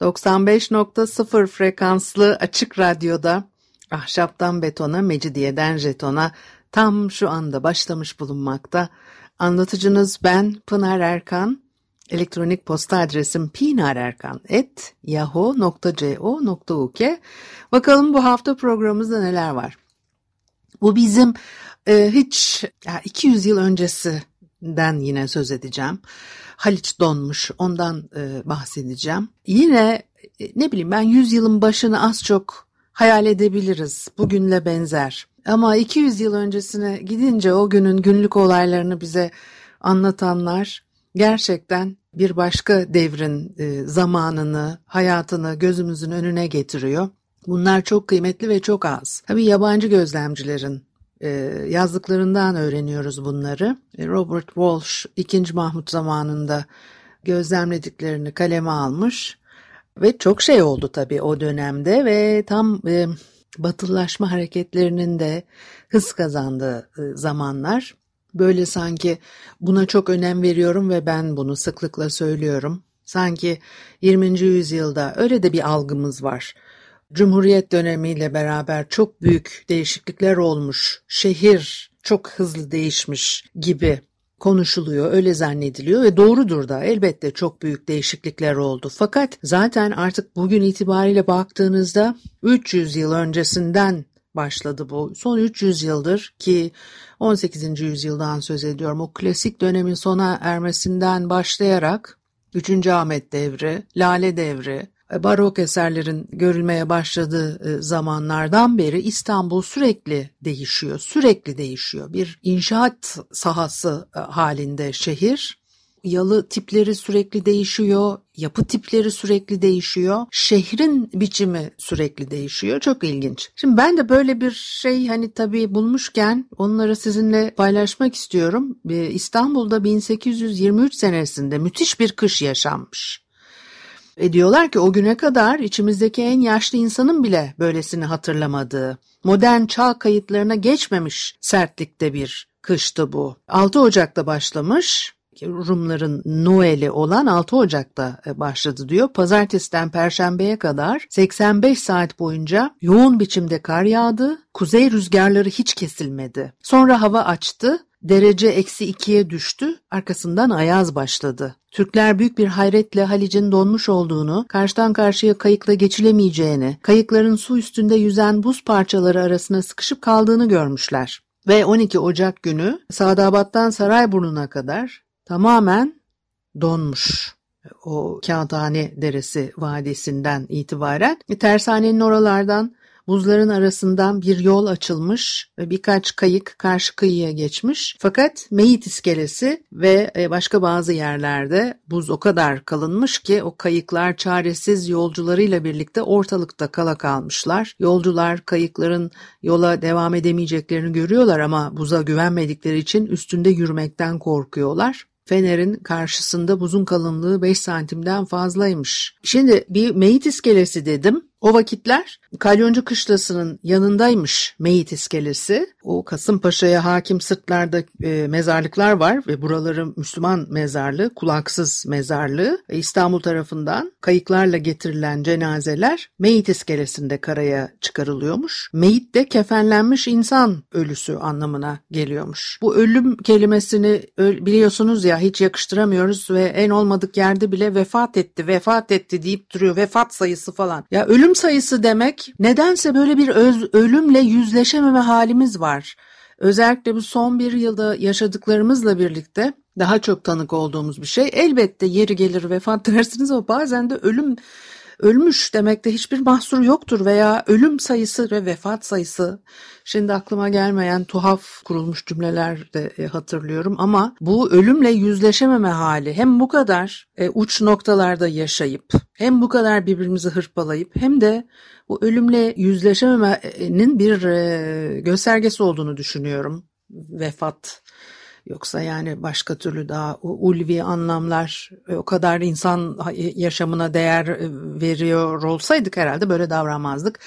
95.0 frekanslı açık radyoda ahşaptan betona, mecidiyeden jetona tam şu anda başlamış bulunmakta. Anlatıcınız ben Pınar Erkan. Elektronik posta adresim pinarerkan.yahoo.co.uk Bakalım bu hafta programımızda neler var? Bu bizim e, hiç ya 200 yıl öncesinden yine söz edeceğim. Haliç donmuş ondan e, bahsedeceğim. Yine e, ne bileyim ben 100 yılın başını az çok hayal edebiliriz. Bugünle benzer. Ama 200 yıl öncesine gidince o günün günlük olaylarını bize anlatanlar gerçekten bir başka devrin e, zamanını, hayatını gözümüzün önüne getiriyor. Bunlar çok kıymetli ve çok az. Tabii yabancı gözlemcilerin yazdıklarından öğreniyoruz bunları. E, Robert Walsh 2. Mahmut zamanında gözlemlediklerini kaleme almış ve çok şey oldu tabii o dönemde ve tam e, batılılaşma hareketlerinin de hız kazandığı e, zamanlar. Böyle sanki buna çok önem veriyorum ve ben bunu sıklıkla söylüyorum. Sanki 20. yüzyılda öyle de bir algımız var. Cumhuriyet dönemiyle beraber çok büyük değişiklikler olmuş, şehir çok hızlı değişmiş gibi konuşuluyor, öyle zannediliyor ve doğrudur da elbette çok büyük değişiklikler oldu. Fakat zaten artık bugün itibariyle baktığınızda 300 yıl öncesinden başladı bu. Son 300 yıldır ki 18. yüzyıldan söz ediyorum. O klasik dönemin sona ermesinden başlayarak 3. Ahmet devri, Lale devri, barok eserlerin görülmeye başladığı e, zamanlardan beri İstanbul sürekli değişiyor, sürekli değişiyor. Bir inşaat sahası e, halinde şehir yalı tipleri sürekli değişiyor, yapı tipleri sürekli değişiyor, şehrin biçimi sürekli değişiyor. Çok ilginç. Şimdi ben de böyle bir şey hani tabii bulmuşken onları sizinle paylaşmak istiyorum. İstanbul'da 1823 senesinde müthiş bir kış yaşanmış. Ve diyorlar ki o güne kadar içimizdeki en yaşlı insanın bile böylesini hatırlamadığı, modern çağ kayıtlarına geçmemiş sertlikte bir kıştı bu. 6 Ocak'ta başlamış Rumların Noel'i olan 6 Ocak'ta e, başladı diyor. Pazartesiden Perşembe'ye kadar 85 saat boyunca yoğun biçimde kar yağdı. Kuzey rüzgarları hiç kesilmedi. Sonra hava açtı. Derece eksi ikiye düştü. Arkasından ayaz başladı. Türkler büyük bir hayretle Halic'in donmuş olduğunu, karşıdan karşıya kayıkla geçilemeyeceğini, kayıkların su üstünde yüzen buz parçaları arasına sıkışıp kaldığını görmüşler. Ve 12 Ocak günü Sadabat'tan Sarayburnu'na kadar tamamen donmuş. O Kağıthane Deresi Vadisi'nden itibaren. Tersanenin oralardan Buzların arasından bir yol açılmış ve birkaç kayık karşı kıyıya geçmiş. Fakat Meyit iskelesi ve e, başka bazı yerlerde buz o kadar kalınmış ki o kayıklar çaresiz yolcularıyla birlikte ortalıkta kala kalmışlar. Yolcular kayıkların yola devam edemeyeceklerini görüyorlar ama buza güvenmedikleri için üstünde yürümekten korkuyorlar. Fener'in karşısında buzun kalınlığı 5 santimden fazlaymış. Şimdi bir meyit iskelesi dedim. O vakitler Kalyoncu Kışlası'nın yanındaymış Meyit iskelesi. O Kasımpaşa'ya hakim sırtlarda e, mezarlıklar var ve buraları Müslüman mezarlığı, kulaksız mezarlığı. E, İstanbul tarafından kayıklarla getirilen cenazeler Meyit iskelesinde karaya çıkarılıyormuş. Meyit de kefenlenmiş insan ölüsü anlamına geliyormuş. Bu ölüm kelimesini biliyorsunuz ya hiç yakıştıramıyoruz ve en olmadık yerde bile vefat etti, vefat etti deyip duruyor. Vefat sayısı falan. Ya ölüm Ölüm sayısı demek nedense böyle bir öz, ölümle yüzleşememe halimiz var. Özellikle bu son bir yılda yaşadıklarımızla birlikte daha çok tanık olduğumuz bir şey. Elbette yeri gelir vefat dersiniz ama bazen de ölüm ölmüş demekte hiçbir mahsur yoktur veya ölüm sayısı ve vefat sayısı. Şimdi aklıma gelmeyen tuhaf kurulmuş cümleler de e, hatırlıyorum ama bu ölümle yüzleşememe hali hem bu kadar e, uç noktalarda yaşayıp hem bu kadar birbirimizi hırpalayıp hem de bu ölümle yüzleşememenin bir e, göstergesi olduğunu düşünüyorum. Vefat Yoksa yani başka türlü daha ulvi anlamlar e, o kadar insan yaşamına değer e, veriyor olsaydık herhalde böyle davranmazdık.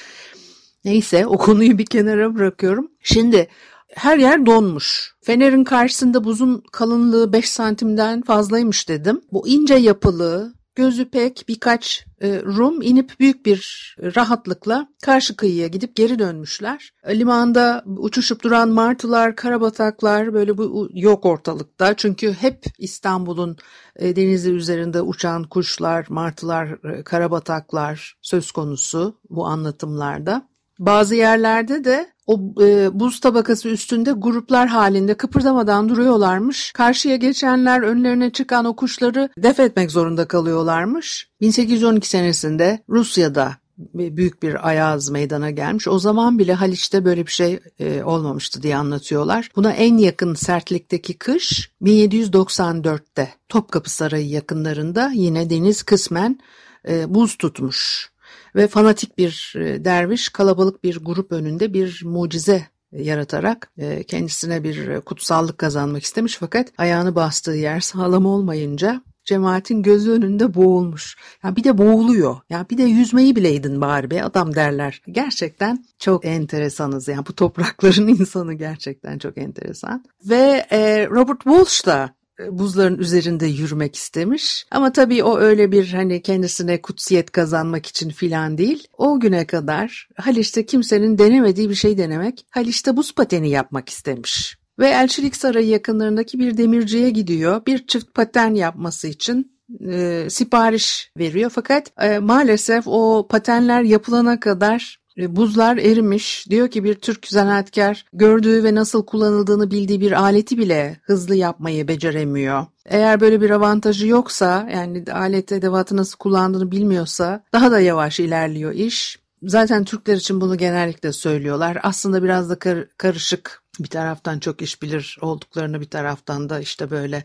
Neyse o konuyu bir kenara bırakıyorum. Şimdi her yer donmuş. Fenerin karşısında buzun kalınlığı 5 santimden fazlaymış dedim. Bu ince yapılı gözü pek birkaç e, Rum inip büyük bir rahatlıkla karşı kıyıya gidip geri dönmüşler. Limanda uçuşup duran martılar, karabataklar böyle bu yok ortalıkta. Çünkü hep İstanbul'un e, denizi üzerinde uçan kuşlar, martılar, e, karabataklar söz konusu bu anlatımlarda. Bazı yerlerde de o e, buz tabakası üstünde gruplar halinde kıpırdamadan duruyorlarmış. Karşıya geçenler önlerine çıkan o kuşları def etmek zorunda kalıyorlarmış. 1812 senesinde Rusya'da büyük bir ayaz meydana gelmiş. O zaman bile Haliç'te böyle bir şey e, olmamıştı diye anlatıyorlar. Buna en yakın sertlikteki kış 1794'te Topkapı Sarayı yakınlarında yine deniz kısmen e, buz tutmuş ve fanatik bir e, derviş kalabalık bir grup önünde bir mucize yaratarak e, kendisine bir kutsallık kazanmak istemiş fakat ayağını bastığı yer sağlam olmayınca cemaatin gözü önünde boğulmuş. Ya bir de boğuluyor. Ya bir de yüzmeyi bileydin bari be adam derler. Gerçekten çok enteresanız. Yani bu toprakların insanı gerçekten çok enteresan. Ve e, Robert Walsh da e, buzların üzerinde yürümek istemiş. Ama tabii o öyle bir hani kendisine kutsiyet kazanmak için filan değil. O güne kadar Haliç'te kimsenin denemediği bir şey denemek, Haliç'te buz pateni yapmak istemiş. Ve Elçilik Sarayı yakınlarındaki bir demirciye gidiyor. Bir çift paten yapması için e, sipariş veriyor. Fakat e, maalesef o patenler yapılana kadar e, buzlar erimiş. Diyor ki bir Türk zanaatkar gördüğü ve nasıl kullanıldığını bildiği bir aleti bile hızlı yapmayı beceremiyor. Eğer böyle bir avantajı yoksa yani alet edevatı nasıl kullandığını bilmiyorsa daha da yavaş ilerliyor iş. Zaten Türkler için bunu genellikle söylüyorlar. Aslında biraz da kar karışık bir taraftan çok iş bilir olduklarını bir taraftan da işte böyle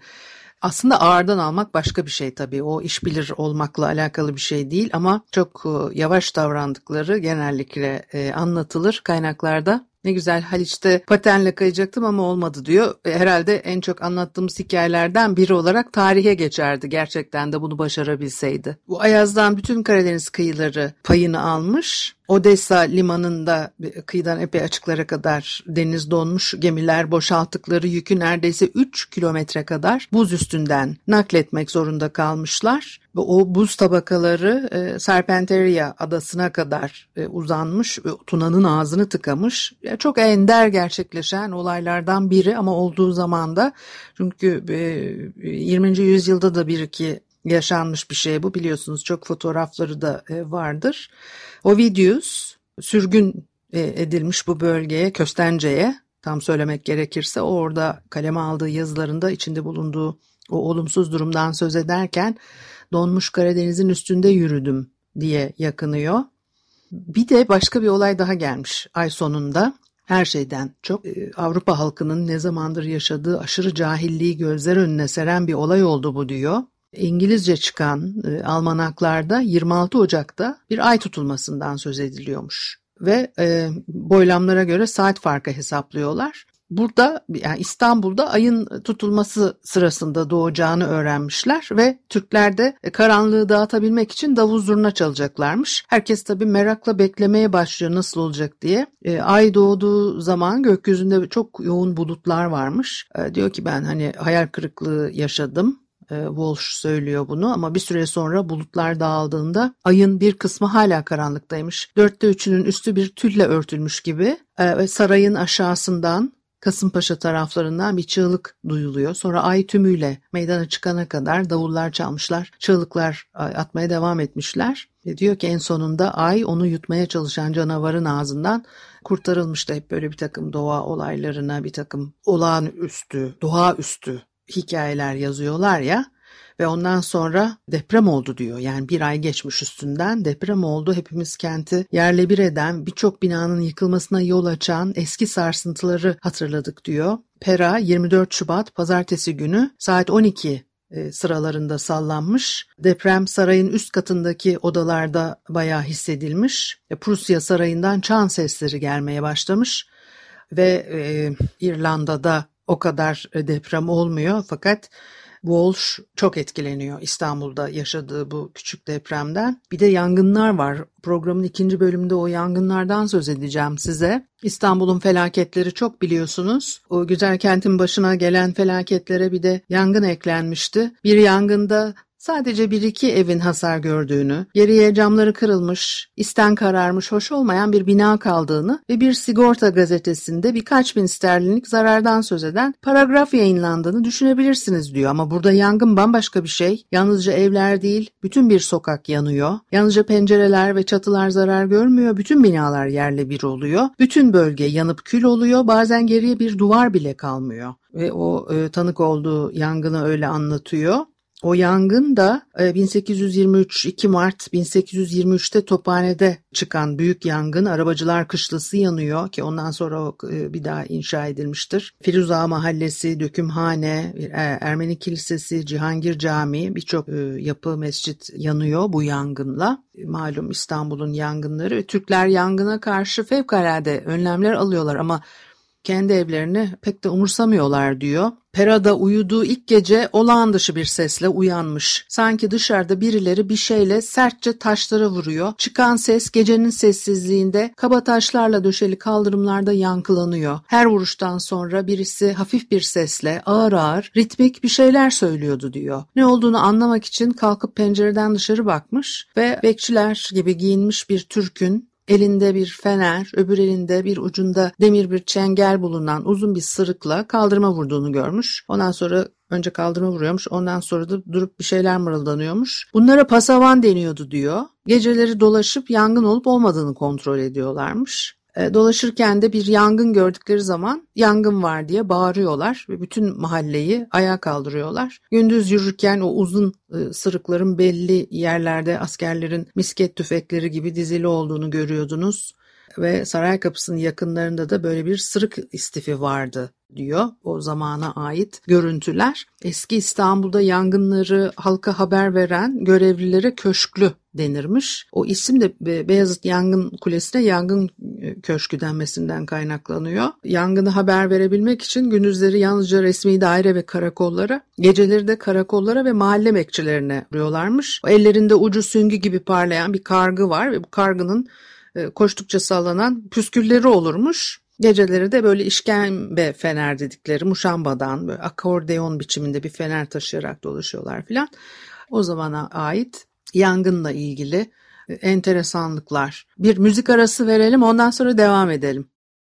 aslında ağırdan almak başka bir şey tabii. O iş bilir olmakla alakalı bir şey değil ama çok e, yavaş davrandıkları genellikle e, anlatılır kaynaklarda. Ne güzel Haliç'te patenle kayacaktım ama olmadı diyor. E, herhalde en çok anlattığımız hikayelerden biri olarak tarihe geçerdi gerçekten de bunu başarabilseydi. Bu Ayaz'dan bütün Karadeniz kıyıları payını almış. Odessa limanında kıyıdan epey açıklara kadar deniz donmuş gemiler boşalttıkları yükü neredeyse 3 kilometre kadar buz üstünden nakletmek zorunda kalmışlar. Ve o buz tabakaları e, Serpenteria adasına kadar e, uzanmış ve Tuna'nın ağzını tıkamış. Ya, çok ender gerçekleşen olaylardan biri ama olduğu zaman da çünkü e, 20. yüzyılda da bir iki yaşanmış bir şey bu biliyorsunuz çok fotoğrafları da e, vardır. Ovidius sürgün e, edilmiş bu bölgeye, Köstence'ye tam söylemek gerekirse orada kaleme aldığı yazılarında içinde bulunduğu o olumsuz durumdan söz ederken donmuş Karadeniz'in üstünde yürüdüm diye yakınıyor. Bir de başka bir olay daha gelmiş ay sonunda. Her şeyden çok e, Avrupa halkının ne zamandır yaşadığı aşırı cahilliği gözler önüne seren bir olay oldu bu diyor. İngilizce çıkan e, almanaklarda 26 Ocak'ta bir ay tutulmasından söz ediliyormuş ve e, boylamlara göre saat farkı hesaplıyorlar. Burada yani İstanbul'da ayın tutulması sırasında doğacağını öğrenmişler ve Türkler de karanlığı dağıtabilmek için davul zurna çalacaklarmış. Herkes tabii merakla beklemeye başlıyor nasıl olacak diye. E, ay doğduğu zaman gökyüzünde çok yoğun bulutlar varmış. E, diyor ki ben hani hayal kırıklığı yaşadım e, Walsh söylüyor bunu ama bir süre sonra bulutlar dağıldığında ayın bir kısmı hala karanlıktaymış. Dörtte üçünün üstü bir tülle örtülmüş gibi e, ve sarayın aşağısından Kasımpaşa taraflarından bir çığlık duyuluyor. Sonra ay tümüyle meydana çıkana kadar davullar çalmışlar, çığlıklar atmaya devam etmişler. Ve diyor ki en sonunda ay onu yutmaya çalışan canavarın ağzından kurtarılmıştı. Hep böyle bir takım doğa olaylarına, bir takım olağanüstü, doğaüstü hikayeler yazıyorlar ya. Ve ondan sonra deprem oldu diyor. Yani bir ay geçmiş üstünden deprem oldu. Hepimiz kenti yerle bir eden birçok binanın yıkılmasına yol açan eski sarsıntıları hatırladık diyor. Pera 24 Şubat pazartesi günü saat 12 e, sıralarında sallanmış. Deprem sarayın üst katındaki odalarda bayağı hissedilmiş. E, Prusya sarayından çan sesleri gelmeye başlamış ve e, İrlanda'da o kadar deprem olmuyor fakat Walsh çok etkileniyor İstanbul'da yaşadığı bu küçük depremden. Bir de yangınlar var. Programın ikinci bölümünde o yangınlardan söz edeceğim size. İstanbul'un felaketleri çok biliyorsunuz. O güzel kentin başına gelen felaketlere bir de yangın eklenmişti. Bir yangında Sadece bir iki evin hasar gördüğünü, geriye camları kırılmış, isten kararmış, hoş olmayan bir bina kaldığını ve bir sigorta gazetesinde birkaç bin sterlinlik zarardan söz eden paragraf yayınlandığını düşünebilirsiniz diyor. Ama burada yangın bambaşka bir şey. Yalnızca evler değil, bütün bir sokak yanıyor. Yalnızca pencereler ve çatılar zarar görmüyor, bütün binalar yerle bir oluyor. Bütün bölge yanıp kül oluyor, bazen geriye bir duvar bile kalmıyor. Ve o e, tanık olduğu yangını öyle anlatıyor. O yangın da 1823 e, 2 Mart 1823'te Tophane'de çıkan büyük yangın Arabacılar Kışlası yanıyor ki ondan sonra e, bir daha inşa edilmiştir. Firuza Mahallesi, Dökümhane, e, Ermeni Kilisesi, Cihangir Camii birçok yapı mescit yanıyor bu yangınla. Malum İstanbul'un yangınları Türkler yangına karşı fevkalade önlemler alıyorlar ama kendi evlerini pek de umursamıyorlar diyor. Pera'da uyuduğu ilk gece olağan dışı bir sesle uyanmış. Sanki dışarıda birileri bir şeyle sertçe taşlara vuruyor. Çıkan ses gecenin sessizliğinde kaba taşlarla döşeli kaldırımlarda yankılanıyor. Her vuruştan sonra birisi hafif bir sesle ağır ağır ritmik bir şeyler söylüyordu diyor. Ne olduğunu anlamak için kalkıp pencereden dışarı bakmış ve bekçiler gibi giyinmiş bir Türk'ün Elinde bir fener, öbür elinde bir ucunda demir bir çengel bulunan uzun bir sırıkla kaldırıma vurduğunu görmüş. Ondan sonra önce kaldırıma vuruyormuş, ondan sonra da durup bir şeyler mırıldanıyormuş. Bunlara pasavan deniyordu diyor. Geceleri dolaşıp yangın olup olmadığını kontrol ediyorlarmış. E, dolaşırken de bir yangın gördükleri zaman yangın var diye bağırıyorlar ve bütün mahalleyi ayağa kaldırıyorlar. Gündüz yürürken o uzun e, sırıkların belli yerlerde askerlerin misket tüfekleri gibi dizili olduğunu görüyordunuz ve saray kapısının yakınlarında da böyle bir sırık istifi vardı diyor o zamana ait görüntüler. Eski İstanbul'da yangınları halka haber veren görevlilere köşklü denirmiş. O isim de Beyazıt Yangın Kulesi'ne yangın e, köşkü denmesinden kaynaklanıyor. Yangını haber verebilmek için gündüzleri yalnızca resmi daire ve karakollara, geceleri de karakollara ve mahalle bekçilerine vuruyorlarmış. Ellerinde ucu süngü gibi parlayan bir kargı var ve bu kargının koştukça sallanan püskülleri olurmuş. Geceleri de böyle işkembe fener dedikleri muşambadan böyle akordeon biçiminde bir fener taşıyarak dolaşıyorlar filan. O zamana ait yangınla ilgili e, enteresanlıklar. Bir müzik arası verelim ondan sonra devam edelim.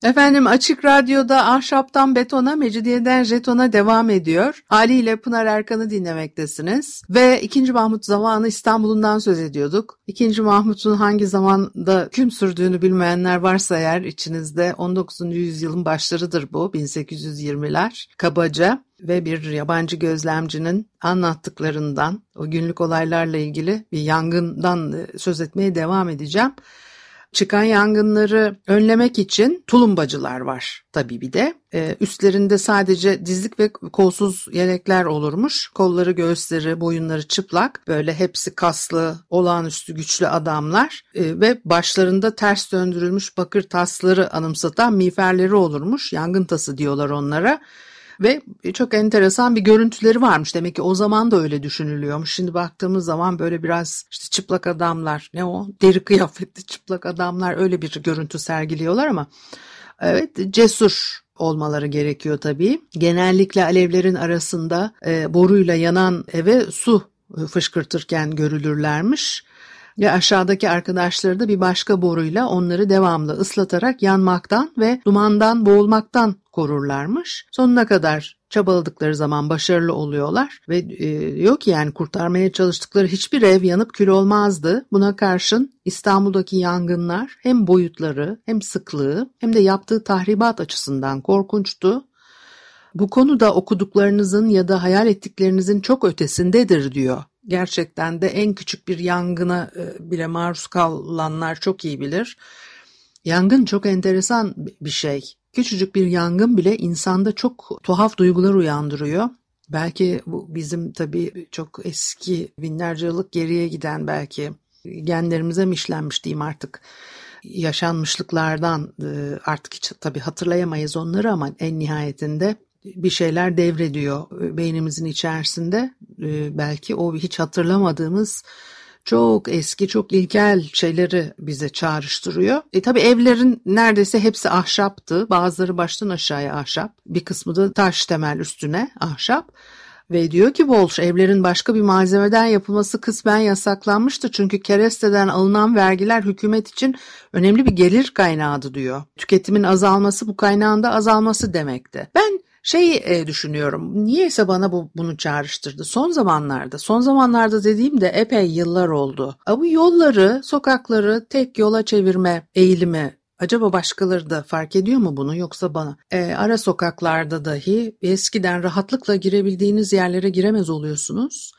Efendim Açık Radyo'da Ahşaptan Betona, Mecidiyeden Jeton'a devam ediyor. Ali ile Pınar Erkan'ı dinlemektesiniz. Ve 2. Mahmut zamanı İstanbul'undan söz ediyorduk. 2. Mahmut'un hangi zamanda hüküm sürdüğünü bilmeyenler varsa eğer içinizde 19. yüzyılın başlarıdır bu 1820'ler kabaca ve bir yabancı gözlemcinin anlattıklarından o günlük olaylarla ilgili bir yangından söz etmeye devam edeceğim. Çıkan yangınları önlemek için tulumbacılar var tabii bir de. Ee, üstlerinde sadece dizlik ve kolsuz yelekler olurmuş. Kolları, göğüsleri, boyunları çıplak. Böyle hepsi kaslı, olağanüstü güçlü adamlar. Ee, ve başlarında ters döndürülmüş bakır tasları anımsatan miğferleri olurmuş. Yangın tası diyorlar onlara. Ve çok enteresan bir görüntüleri varmış. Demek ki o zaman da öyle düşünülüyormuş. Şimdi baktığımız zaman böyle biraz işte çıplak adamlar ne o deri kıyafetli çıplak adamlar öyle bir görüntü sergiliyorlar ama evet cesur olmaları gerekiyor tabii. Genellikle alevlerin arasında e, boruyla yanan eve su fışkırtırken görülürlermiş. Ve aşağıdaki arkadaşları da bir başka boruyla onları devamlı ıslatarak yanmaktan ve dumandan boğulmaktan korurlarmış. Sonuna kadar çabaladıkları zaman başarılı oluyorlar ve e, diyor yani kurtarmaya çalıştıkları hiçbir ev yanıp kül olmazdı. Buna karşın İstanbul'daki yangınlar hem boyutları hem sıklığı hem de yaptığı tahribat açısından korkunçtu. bu konuda okuduklarınızın ya da hayal ettiklerinizin çok ötesindedir diyor. Gerçekten de en küçük bir yangına e, bile maruz kalanlar çok iyi bilir. Yangın çok enteresan bir şey. Küçücük bir yangın bile insanda çok tuhaf duygular uyandırıyor. Belki bu bizim tabii çok eski binlerce yıllık geriye giden belki genlerimize mi işlenmiş diyeyim artık yaşanmışlıklardan e, artık hiç tabii hatırlayamayız onları ama en nihayetinde bir şeyler devrediyor beynimizin içerisinde. E, belki o hiç hatırlamadığımız çok eski, çok ilkel şeyleri bize çağrıştırıyor. E tabi evlerin neredeyse hepsi ahşaptı. Bazıları baştan aşağıya ahşap. Bir kısmı da taş temel üstüne ahşap. Ve diyor ki Walsh evlerin başka bir malzemeden yapılması kısmen yasaklanmıştı çünkü keresteden alınan vergiler hükümet için önemli bir gelir kaynağıdı diyor. Tüketimin azalması bu kaynağın da azalması demekti. Ben şey e, düşünüyorum. Niyeyse bana bu bunu çağrıştırdı. Son zamanlarda, son zamanlarda dediğimde epey yıllar oldu. Bu yolları, sokakları tek yola çevirme eğilimi Acaba başkaları da fark ediyor mu bunu yoksa bana? E, ara sokaklarda dahi eskiden rahatlıkla girebildiğiniz yerlere giremez oluyorsunuz.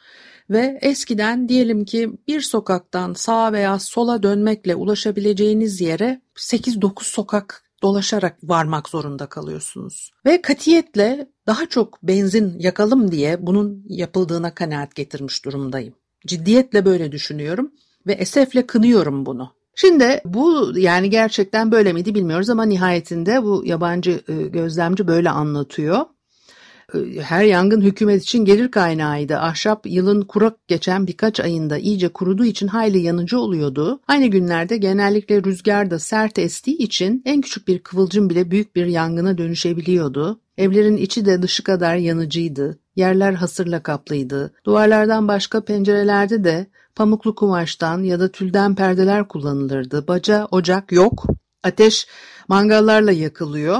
Ve eskiden diyelim ki bir sokaktan sağa veya sola dönmekle ulaşabileceğiniz yere 8-9 sokak dolaşarak varmak zorunda kalıyorsunuz. Ve katiyetle daha çok benzin yakalım diye bunun yapıldığına kanaat getirmiş durumdayım. Ciddiyetle böyle düşünüyorum ve esefle kınıyorum bunu. Şimdi bu yani gerçekten böyle miydi bilmiyoruz ama nihayetinde bu yabancı e, gözlemci böyle anlatıyor. E, her yangın hükümet için gelir kaynağıydı. Ahşap yılın kurak geçen birkaç ayında iyice kuruduğu için hayli yanıcı oluyordu. Aynı günlerde genellikle rüzgar da sert estiği için en küçük bir kıvılcım bile büyük bir yangına dönüşebiliyordu. Evlerin içi de dışı kadar yanıcıydı. Yerler hasırla kaplıydı. Duvarlardan başka pencerelerde de pamuklu kumaştan ya da tülden perdeler kullanılırdı. Baca, ocak yok. Ateş mangallarla yakılıyor.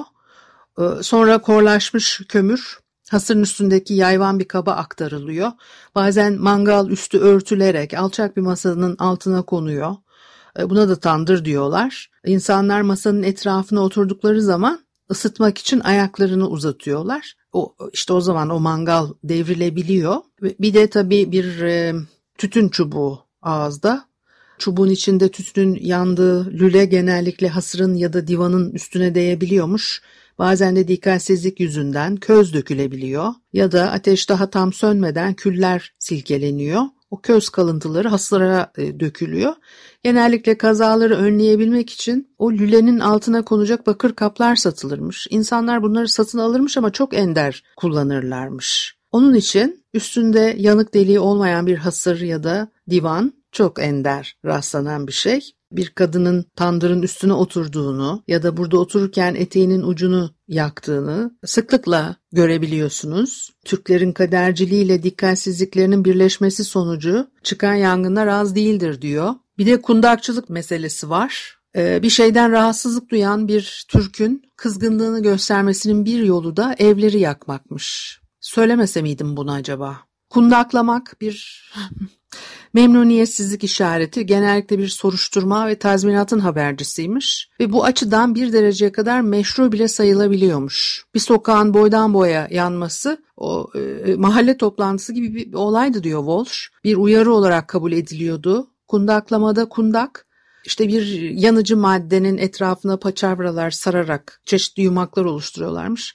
Ee, sonra korlaşmış kömür hasırın üstündeki yayvan bir kaba aktarılıyor. Bazen mangal üstü örtülerek alçak bir masanın altına konuyor. Ee, buna da tandır diyorlar. İnsanlar masanın etrafına oturdukları zaman ısıtmak için ayaklarını uzatıyorlar. O işte o zaman o mangal devrilebiliyor. Bir de tabii bir e, tütün çubuğu ağızda. Çubuğun içinde tütünün yandığı lüle genellikle hasırın ya da divanın üstüne değebiliyormuş. Bazen de dikkatsizlik yüzünden köz dökülebiliyor ya da ateş daha tam sönmeden küller silkeleniyor. O köz kalıntıları hasıra e, dökülüyor. Genellikle kazaları önleyebilmek için o lülenin altına konacak bakır kaplar satılırmış. İnsanlar bunları satın alırmış ama çok ender kullanırlarmış. Onun için üstünde yanık deliği olmayan bir hasır ya da divan çok ender rastlanan bir şey. Bir kadının tandırın üstüne oturduğunu ya da burada otururken eteğinin ucunu yaktığını sıklıkla görebiliyorsunuz. Türklerin kaderciliğiyle dikkatsizliklerinin birleşmesi sonucu çıkan yangınlar az değildir diyor. Bir de kundakçılık meselesi var. Ee, bir şeyden rahatsızlık duyan bir Türk'ün kızgınlığını göstermesinin bir yolu da evleri yakmakmış. Söylemese miydim bunu acaba? Kundaklamak bir memnuniyetsizlik işareti genellikle bir soruşturma ve tazminatın habercisiymiş ve bu açıdan bir dereceye kadar meşru bile sayılabiliyormuş. Bir sokağın boydan boya yanması o e, mahalle toplantısı gibi bir olaydı diyor Walsh. Bir uyarı olarak kabul ediliyordu. Kundaklamada kundak işte bir yanıcı maddenin etrafına paçavralar sararak çeşitli yumaklar oluşturuyorlarmış.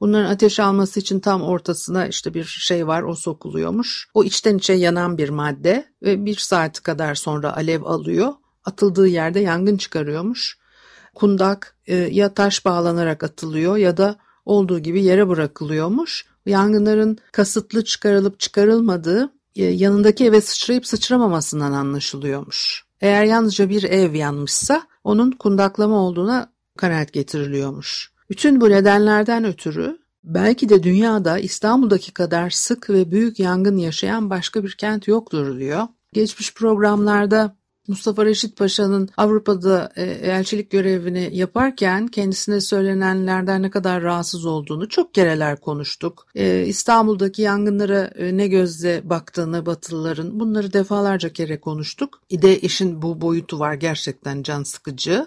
Bunların ateş alması için tam ortasına işte bir şey var o sokuluyormuş. O içten içe yanan bir madde ve bir saat kadar sonra alev alıyor. Atıldığı yerde yangın çıkarıyormuş. Kundak e, ya taş bağlanarak atılıyor ya da olduğu gibi yere bırakılıyormuş. Yangınların kasıtlı çıkarılıp çıkarılmadığı e, yanındaki eve sıçrayıp sıçramamasından anlaşılıyormuş. Eğer yalnızca bir ev yanmışsa onun kundaklama olduğuna kanaat getiriliyormuş. Bütün bu nedenlerden ötürü belki de dünyada İstanbul'daki kadar sık ve büyük yangın yaşayan başka bir kent yoktur diyor. Geçmiş programlarda Mustafa Reşit Paşa'nın Avrupa'da e, elçilik görevini yaparken kendisine söylenenlerden ne kadar rahatsız olduğunu çok kereler konuştuk. E, İstanbul'daki yangınlara e, ne gözle baktığını Batılıların bunları defalarca kere konuştuk. Bir işin bu boyutu var gerçekten can sıkıcı.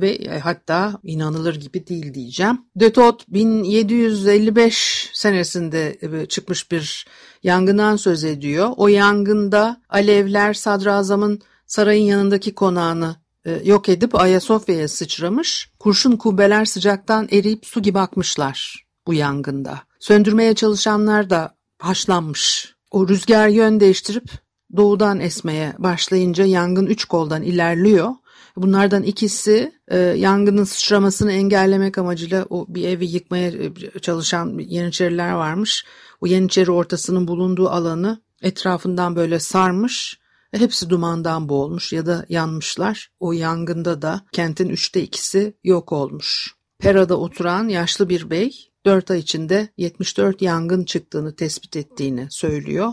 Ve hatta inanılır gibi değil diyeceğim. Detot 1755 senesinde çıkmış bir yangından söz ediyor. O yangında alevler sadrazamın sarayın yanındaki konağını e, yok edip Ayasofya'ya sıçramış. Kurşun kubbeler sıcaktan eriyip su gibi akmışlar bu yangında. Söndürmeye çalışanlar da haşlanmış. O rüzgar yön değiştirip doğudan esmeye başlayınca yangın üç koldan ilerliyor. Bunlardan ikisi e, yangının sıçramasını engellemek amacıyla o bir evi yıkmaya e, çalışan Yeniçeriler varmış. O Yeniçeri ortasının bulunduğu alanı etrafından böyle sarmış. Hepsi dumandan boğulmuş ya da yanmışlar. O yangında da kentin üçte ikisi yok olmuş. Pera'da oturan yaşlı bir bey 4 ay içinde 74 yangın çıktığını tespit ettiğini söylüyor.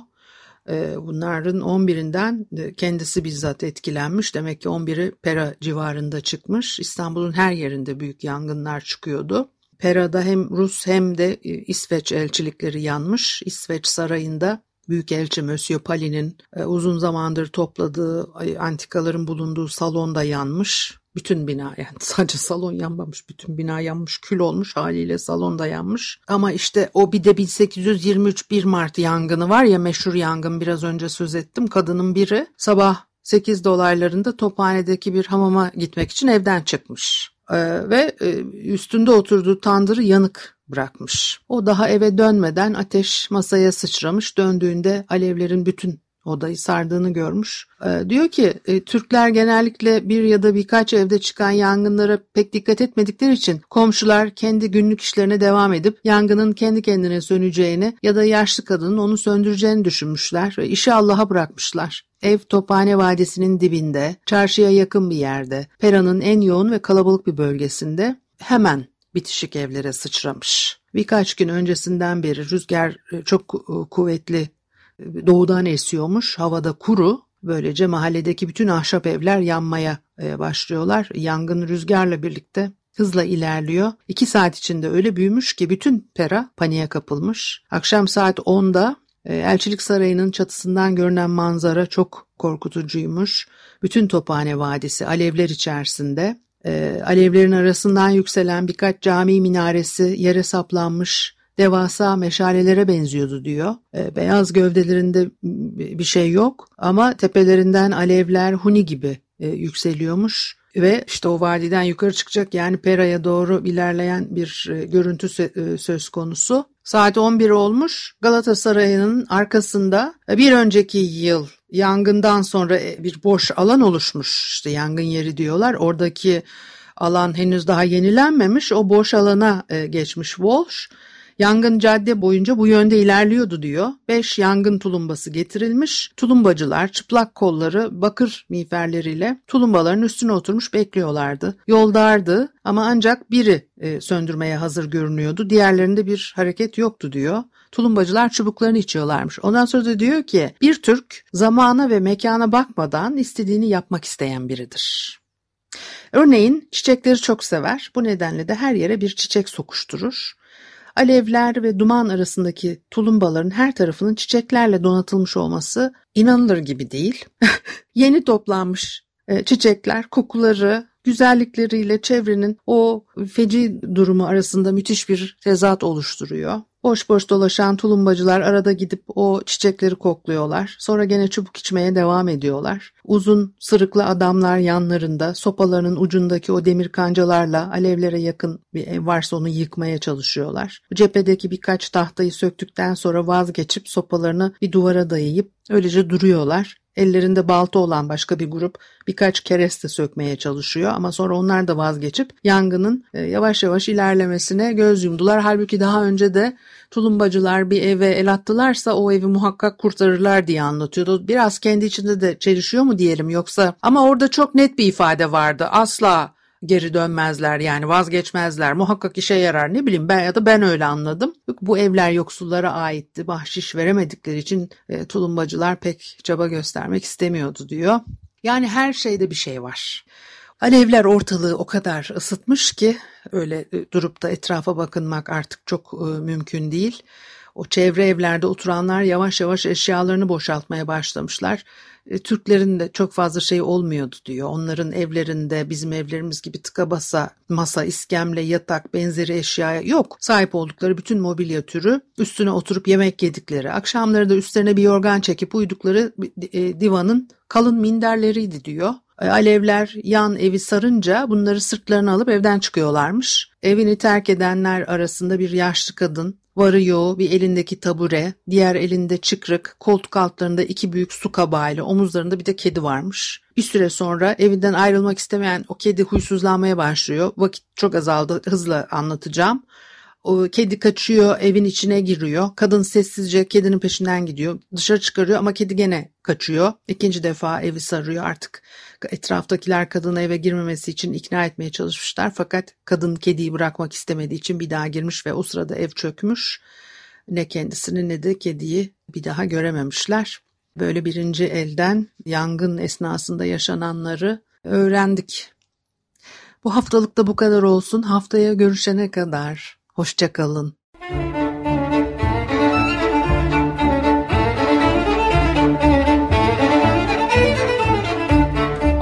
Ee, bunların 11'inden kendisi bizzat etkilenmiş. Demek ki 11'i Pera civarında çıkmış. İstanbul'un her yerinde büyük yangınlar çıkıyordu. Pera'da hem Rus hem de e, İsveç elçilikleri yanmış. İsveç sarayında Büyükelçi Monsieur Pali'nin e, uzun zamandır topladığı antikaların bulunduğu salonda yanmış. Bütün bina yani sadece salon yanmamış bütün bina yanmış kül olmuş haliyle salon da yanmış. Ama işte o bir de 1823 1 Mart yangını var ya meşhur yangın biraz önce söz ettim. Kadının biri sabah 8 dolarlarında Tophane'deki bir hamama gitmek için evden çıkmış. Ee, ve e, üstünde oturduğu tandırı yanık bırakmış. O daha eve dönmeden ateş masaya sıçramış. Döndüğünde alevlerin bütün odayı sardığını görmüş. E, diyor ki e, Türkler genellikle bir ya da birkaç evde çıkan yangınlara pek dikkat etmedikleri için komşular kendi günlük işlerine devam edip yangının kendi kendine söneceğini ya da yaşlı kadının onu söndüreceğini düşünmüşler ve işi Allah'a bırakmışlar. Ev Tophane Vadisi'nin dibinde, çarşıya yakın bir yerde, Pera'nın en yoğun ve kalabalık bir bölgesinde hemen bitişik evlere sıçramış. Birkaç gün öncesinden beri rüzgar e, çok e, kuvvetli doğudan esiyormuş. Havada kuru. Böylece mahalledeki bütün ahşap evler yanmaya başlıyorlar. Yangın rüzgarla birlikte hızla ilerliyor. İki saat içinde öyle büyümüş ki bütün pera paniğe kapılmış. Akşam saat 10'da Elçilik Sarayı'nın çatısından görünen manzara çok korkutucuymuş. Bütün Tophane Vadisi alevler içerisinde. E, alevlerin arasından yükselen birkaç cami minaresi yere saplanmış devasa meşalelere benziyordu diyor. E, beyaz gövdelerinde bir şey yok ama tepelerinden alevler huni gibi e, yükseliyormuş ve işte o vadiden yukarı çıkacak yani Pera'ya doğru ilerleyen bir e, görüntü e, söz konusu. Saat 11 olmuş Galatasaray'ın arkasında e, bir önceki yıl yangından sonra bir boş alan oluşmuş işte yangın yeri diyorlar. Oradaki alan henüz daha yenilenmemiş o boş alana geçmiş Walsh Yangın cadde boyunca bu yönde ilerliyordu diyor. Beş yangın tulumbası getirilmiş. Tulumbacılar çıplak kolları bakır miğferleriyle tulumbaların üstüne oturmuş bekliyorlardı. Yol dardı ama ancak biri e, söndürmeye hazır görünüyordu. Diğerlerinde bir hareket yoktu diyor. Tulumbacılar çubuklarını içiyorlarmış. Ondan sonra da diyor ki bir Türk zamana ve mekana bakmadan istediğini yapmak isteyen biridir. Örneğin çiçekleri çok sever. Bu nedenle de her yere bir çiçek sokuşturur. Alevler ve duman arasındaki tulumbaların her tarafının çiçeklerle donatılmış olması inanılır gibi değil. Yeni toplanmış e, çiçekler kokuları, güzellikleriyle çevrenin o feci durumu arasında müthiş bir tezat oluşturuyor. Boş boş dolaşan tulumbacılar arada gidip o çiçekleri kokluyorlar. Sonra gene çubuk içmeye devam ediyorlar. Uzun sırıklı adamlar yanlarında sopalarının ucundaki o demir kancalarla alevlere yakın bir ev varsa onu yıkmaya çalışıyorlar. Cephedeki birkaç tahtayı söktükten sonra vazgeçip sopalarını bir duvara dayayıp öylece duruyorlar. Ellerinde balta olan başka bir grup birkaç kereste sökmeye çalışıyor ama sonra onlar da vazgeçip yangının e, yavaş yavaş ilerlemesine göz yumdular. Halbuki daha önce de tulumbacılar bir eve el attılarsa o evi muhakkak kurtarırlar diye anlatıyordu. Biraz kendi içinde de çelişiyor mu diyelim yoksa ama orada çok net bir ifade vardı. Asla geri dönmezler yani vazgeçmezler muhakkak işe yarar ne bileyim ben ya da ben öyle anladım. Bu evler yoksullara aitti bahşiş veremedikleri için e, tulumbacılar pek çaba göstermek istemiyordu diyor. Yani her şeyde bir şey var. Alevler ortalığı o kadar ısıtmış ki öyle e, durup da etrafa bakınmak artık çok e, mümkün değil. O çevre evlerde oturanlar yavaş yavaş eşyalarını boşaltmaya başlamışlar. E, Türklerin de çok fazla şey olmuyordu diyor. Onların evlerinde bizim evlerimiz gibi tıka basa masa, iskemle, yatak benzeri eşyaya yok. Sahip oldukları bütün mobilya türü üstüne oturup yemek yedikleri, akşamları da üstlerine bir yorgan çekip uyudukları e, divanın kalın minderleriydi diyor. E, alevler yan evi sarınca bunları sırtlarına alıp evden çıkıyorlarmış. Evini terk edenler arasında bir yaşlı kadın, varı yoğu bir elindeki tabure, diğer elinde çıkrık, koltuk altlarında iki büyük su kabağıyla omuzlarında bir de kedi varmış. Bir süre sonra evinden ayrılmak istemeyen o kedi huysuzlanmaya başlıyor. Vakit çok azaldı hızla anlatacağım. O kedi kaçıyor, evin içine giriyor. Kadın sessizce kedinin peşinden gidiyor. Dışarı çıkarıyor ama kedi gene kaçıyor. İkinci defa evi sarıyor artık. Etraftakiler kadını eve girmemesi için ikna etmeye çalışmışlar. Fakat kadın kediyi bırakmak istemediği için bir daha girmiş ve o sırada ev çökmüş. Ne kendisini ne de kediyi bir daha görememişler. Böyle birinci elden yangın esnasında yaşananları öğrendik. Bu haftalık da bu kadar olsun. Haftaya görüşene kadar Hoşçakalın.